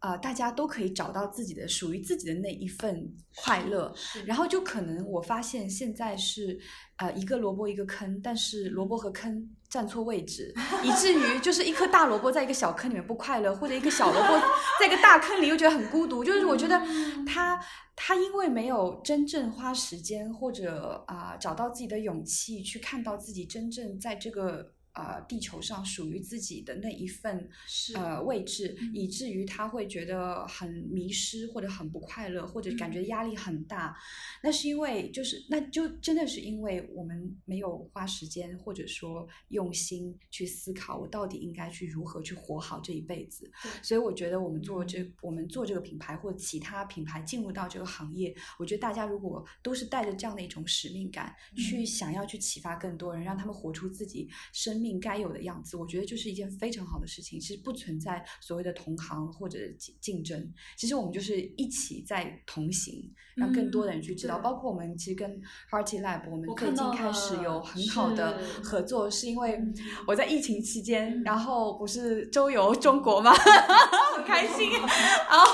啊、呃大家都可以找到自己的属于自己的那一份快乐，然后就可能我发现现在是呃一个萝卜一个坑，但是萝卜和坑站错位置，以至于就是一颗大萝卜在一个小坑里面不快乐，或者一个小萝卜在一个大坑里又觉得很孤独。就是我觉得他他因为没有真正花时间或者啊、找到自己的勇气去看到自己真正在这个。呃，地球上属于自己的那一份是呃位置，以至于他会觉得很迷失，或者很不快乐，或者感觉压力很大。那是因为就是那就真的是因为我们没有花时间，或者说用心去思考，我到底应该去如何去活好这一辈子。所以我觉得我们做这我们做这个品牌或其他品牌进入到这个行业，我觉得大家如果都是带着这样的一种使命感，去想要去启发更多人，让他们活出自己生命该有的样子，我觉得就是一件非常好的事情。其实不存在所谓的同行或者竞竞争，其实我们就是一起在同行，让更多的人去知道。对包括我们其实跟 Hearty Lab，我们最近开始有很好的合作，是因为嗯我在疫情期间，嗯然后不是周游中国吗？很开心。然后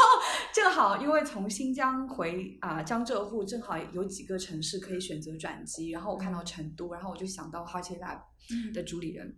正好因为从新疆回啊、江浙沪，正好有几个城市可以选择转机，然后我看到成都，然后我就想到 Hearty Lab 嗯的主理人。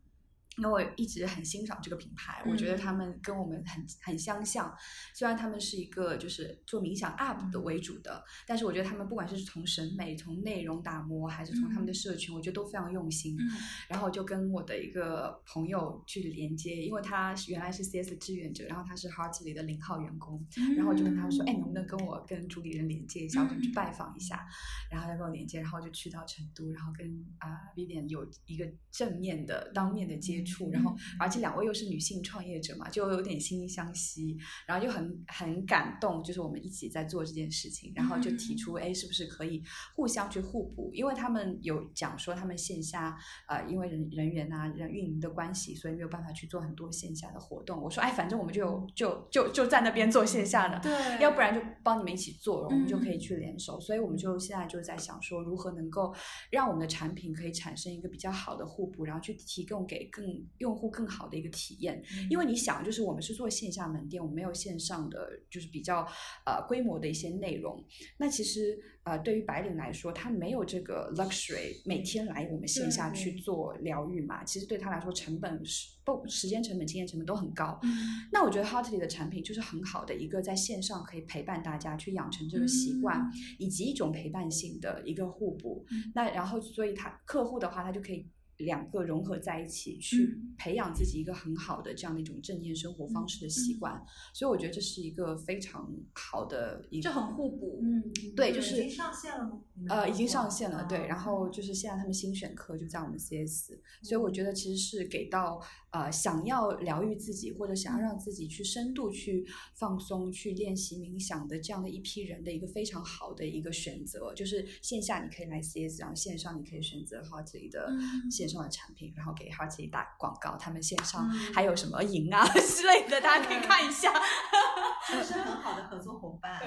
因为我一直很欣赏这个品牌，我觉得嗯。他们跟我们很很相像。虽然他们是一个就是做冥想 App 的为主的，但是我觉得他们不管是从审美、从内容打磨，还是从他们的社群，我觉得都非常用心。嗯。然后就跟我的一个朋友去连接，因为他原来是 CS 志愿者，然后他是 Heartly 的零号员工，然后我就跟他说，哎，能不能跟我跟主理人连接一下，我想去拜访一下，然后他跟我连接，然后就去到成都，然后跟啊、Vivian 有一个正面的当面的接触，然后而且两位又是女性创业者嘛，就有点惺惺相惜，然后就很很感动，就是我们一起在做这件事情，然后就提出，哎，是不是可以互相去互补？因为他们有讲说他们线下呃，因为人人员啊、人运营的关系，所以没有办法去做很多线下的活动。我说，哎，反正我们就有就就就在那边做线下的，对，要不然就帮你们一起做，我们就可以嗯去联手。所以我们就现在就在想说，如何能够让我们的产品可以产生一个比较好的互补，然后去提供给更用户更好的一个体验。因为你想，就是我们是做线下门店，我们没有线上的，就是比较呃规模的一些内容。那其实呃，对于白领来说，他没有这个 luxury 每天来我们线下去做疗愈嘛，其实对他来说成本是不时间成本、经验成本都很高。嗯那我觉得 Heartly 的产品就是很好的一个在线上可以陪伴大家去养成这个习惯，嗯以及一种陪伴性的一个互补。嗯那然后，所以他客户的话，他就可以两个融合在一起，去嗯培养自己一个很好的这样的一种正念生活方式的习惯。所以我觉得这是一个非常好的一个，这很互补，嗯，对，就是已经上线了吗？呃，已经上线了，对。哦然后就是现在他们新选课就在我们 CS，所以我觉得其实是给到呃想要疗愈自己或者想要让自己去深度去放松、去练习冥想的这样的一批人的一个非常好的一个选择。就是线下你可以来 CS，然后线上你可以选择 Heartly 的嗯线上的产品，然后给 Heartly 打广告，他们线上嗯还有什么营啊 之类的，大家可以看一下。这是很好的合作伙伴。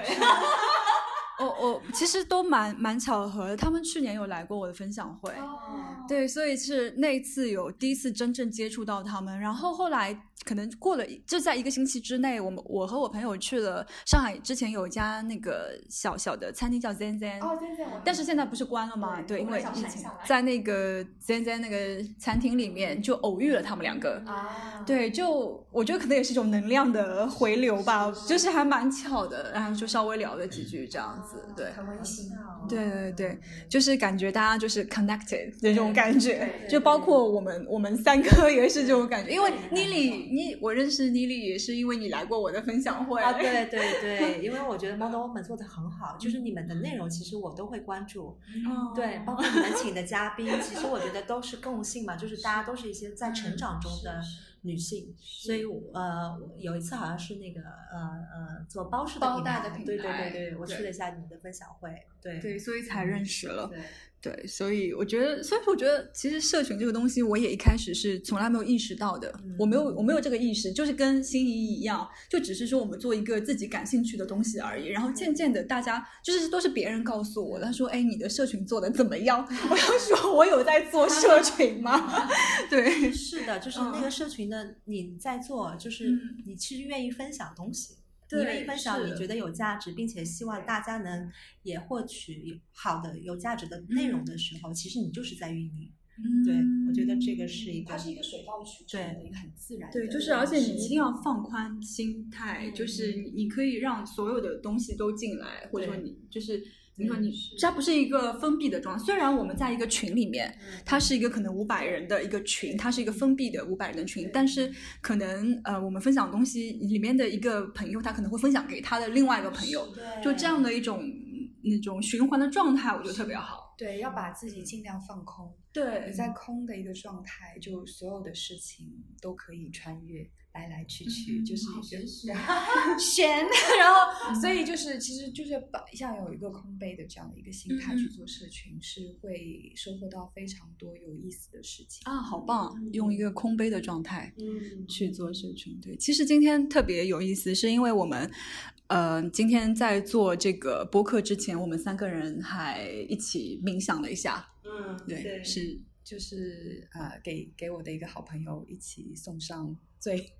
我我其实都蛮蛮巧合的，他们去年有来过我的分享会，对，所以是那一次有第一次真正接触到他们，然后后来可能过了就在一个星期之内，我们我和我朋友去了上海，之前有一家那个小小的餐厅叫 Zen Zen，哦，Zen Zen，，但是现在不是关了吗？对，对因为在那个 Zen Zen 那个餐厅里面就偶遇了他们两个，啊，对，就我觉得可能也是一种能量的回流吧，就是还蛮巧的，然后就稍微聊了几句这样子，对。很温馨啊，对对对，就是感觉大家就是 connected 的这种感觉就包括我们我们三个也是这种感觉，因为妮莉，你我认识妮莉也是因为你来过我的分享会啊，对对对，因为我觉得 Model Woman 做的很好，就是你们的内容其实我都会关注，哦。对，包括你们请的嘉宾，其实我觉得都是共性嘛，就是大家都是一些在成长中的 女性，所以我呃，我有一次好像是那个呃呃做包式的品包带的牌，对对对对，我去了一下你们的分享会，对对，所以才认识了。对。对，所以我觉得，所以我觉得，其实社群这个东西，我也一开始是从来没有意识到的。嗯我没有，我没有这个意识，就是跟心仪一样，就只是说我们做一个自己感兴趣的东西而已。然后渐渐的，大家就是都是别人告诉我，他说：“哎，你的社群做的怎么样？”我要说，我有在做社群吗？对，是的，就是那个社群的你在做，就是嗯你其实愿意分享东西，你对愿意分享你觉得有价值，并且希望大家能也获取有好的有价值的内容的时候，其实你就是在运营。对，我觉得这个是一个它是一个水到渠成的一个很自然的对，就是而且你一定要放宽心态，就是你你可以让所有的东西都进来，或者说你就是你嗯是它不是一个封闭的状态。虽然我们在一个群里面，它是一个可能五百人的一个群，它是一个封闭的五百人的群，但是可能呃我们分享的东西里面的一个朋友，他可能会分享给他的另外一个朋友，就这样的一种那种循环的状态，我觉得特别好。对，要把自己尽量放空。对你在空的一个状态，就所有的事情都可以穿越，来来去去，嗯就是好一个玄玄，然后所以就是其实就是把像有一个空杯的这样的一个心态去做社群，是会收获到非常多有意思的事情。啊，好棒！用一个空杯的状态。嗯去做社群。对，其实今天特别有意思，是因为我们，呃，今天在做这个播客之前，我们三个人还一起冥想了一下。嗯，对，是就是呃，给给我的一个好朋友一起送上最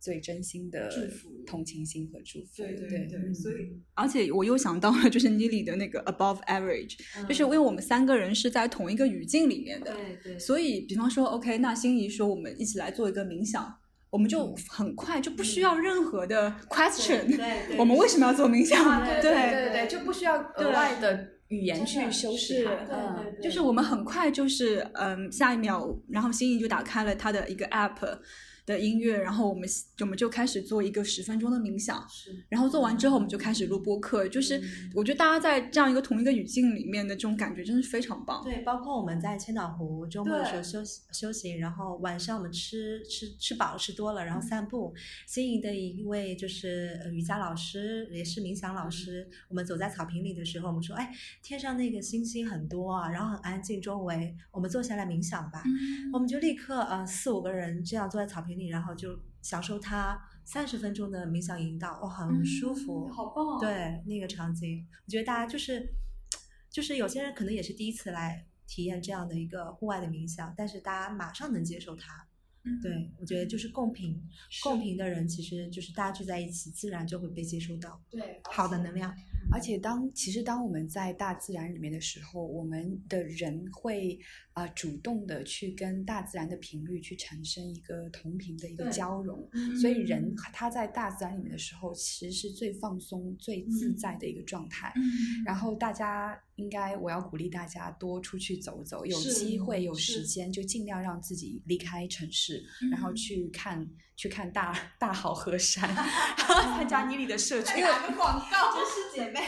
最真心的祝福同情心和祝福。对对对对，所以而且我又想到了，就是 Nili 的那个 above average，、就是因为我们三个人是在同一个语境里面的，对对，所以比方说，OK，那心仪说我们一起来做一个冥想。我们就很快就不需要任何的 question，对对我们为什么要做冥想？啊，对对对对对，就不需要额外的语言去修饰它。是嗯，就是我们很快就是嗯，下一秒，然后心仪就打开了他的一个 app 的音乐，然后我们我们就开始做一个十分钟的冥想，是然后做完之后我们就开始录播客，就是嗯我觉得大家在这样一个同一个语境里面的这种感觉真的是非常棒。对，包括我们在千岛湖周末的时候休息休息，然后晚上我们吃吃吃饱吃多了，然后散步。心仪的一位就是呃瑜伽老师，也是冥想老师。我们走在草坪里的时候，我们说，哎，天上那个星星很多啊，然后很安静，周围我们坐下来冥想吧。我们就立刻呃四五个人这样坐在草坪里，然后就享受它三十分钟的冥想引导，哦，很舒服。好棒！对那个场景，我觉得大家就是就是有些人可能也是第一次来体验这样的一个户外的冥想，但是大家马上能接受它。嗯对，我觉得就是共频，共频的人其实就是大家聚在一起，自然就会被接收到对，好的能量。而且当其实当我们在大自然里面的时候，我们的人会啊、呃主动的去跟大自然的频率去产生一个同频的一个交融，嗯。所以人他在大自然里面的时候，其实是最放松、最自嗯。在的一个状态。嗯然后。大家应该，我要鼓励大家多出去走走，有机会有时。间就尽量让自己离开城市，然后。嗯去看去看大大好河山，参加你里的社群。广告，真是姐妹。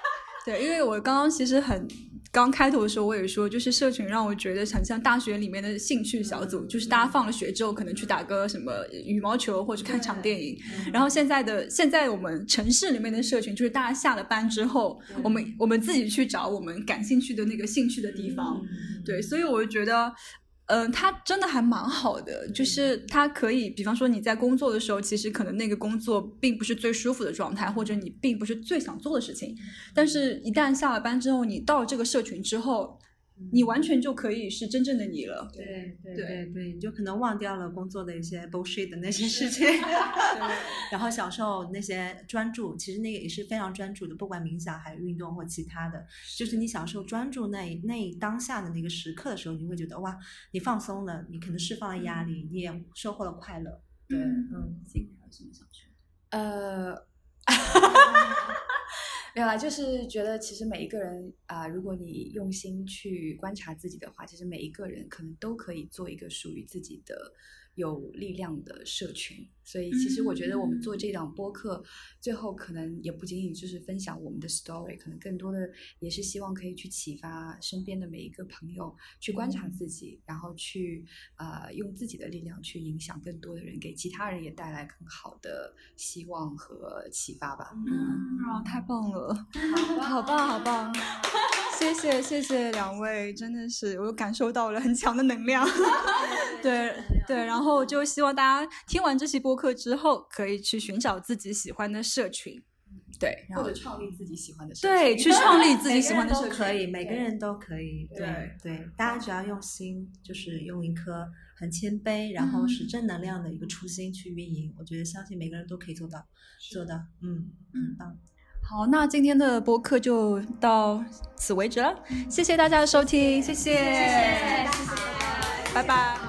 对，因为我刚刚其实很刚开头的时候我也说，就是社群让我觉得很像大学里面的兴趣小组，就是大家放了学之后可能去打个什么羽毛球或者去看场电影。然后现在的现在我们城市里面的社群，就是大家下了班之后，我们我们自己去找我们感兴趣的那个兴趣的地方。对，所以我就觉得。嗯，它真的还蛮好的，就是它可以，比方说你在工作的时候，其实可能那个工作并不是最舒服的状态，或者你并不是最想做的事情，但是一旦下了班之后，你到这个社群之后。你完全就可以是真正的你了。对对对对，你就可能忘掉了工作的一些 bullshit 的那些事情，然后享受那些专注。其实那个也是非常专注的，不管冥想还是运动或其他的，就是你享受专注那那当下的那个时刻的时候，你会觉得哇，你放松了，你可能释放了压力，你也收获了快乐。对，嗯，还有什么想说？呃。没有啊，就是觉得其实每一个人啊，如果你用心去观察自己的话，其实每一个人可能都可以做一个属于自己的。有力量的社群，所以其实我觉得我们做这档播客，最后可能也不仅仅就是分享我们的 story，可能更多的也是希望可以去启发身边的每一个朋友，去观察自己，然后去呃用自己的力量去影响更多的人，给其他人也带来更好的希望和启发吧。嗯，啊，太棒了，好棒，好棒。谢谢谢谢两位，真的是我感受到了很强的能量。对对，然后就希望大家听完这期播客之后，可以去寻找自己喜欢的社群，对，或者创立自己喜欢的社群，对，去创立自己喜欢的社群，可以，每个人都可以。对对，大家只要用心，就是用一颗很谦卑，然后是正能量的一个初心去运营，我觉得相信每个人都可以做到，做到。嗯嗯，棒。好，那今天的播客就到此为止了，谢谢大家的收听，谢谢，谢谢，拜拜。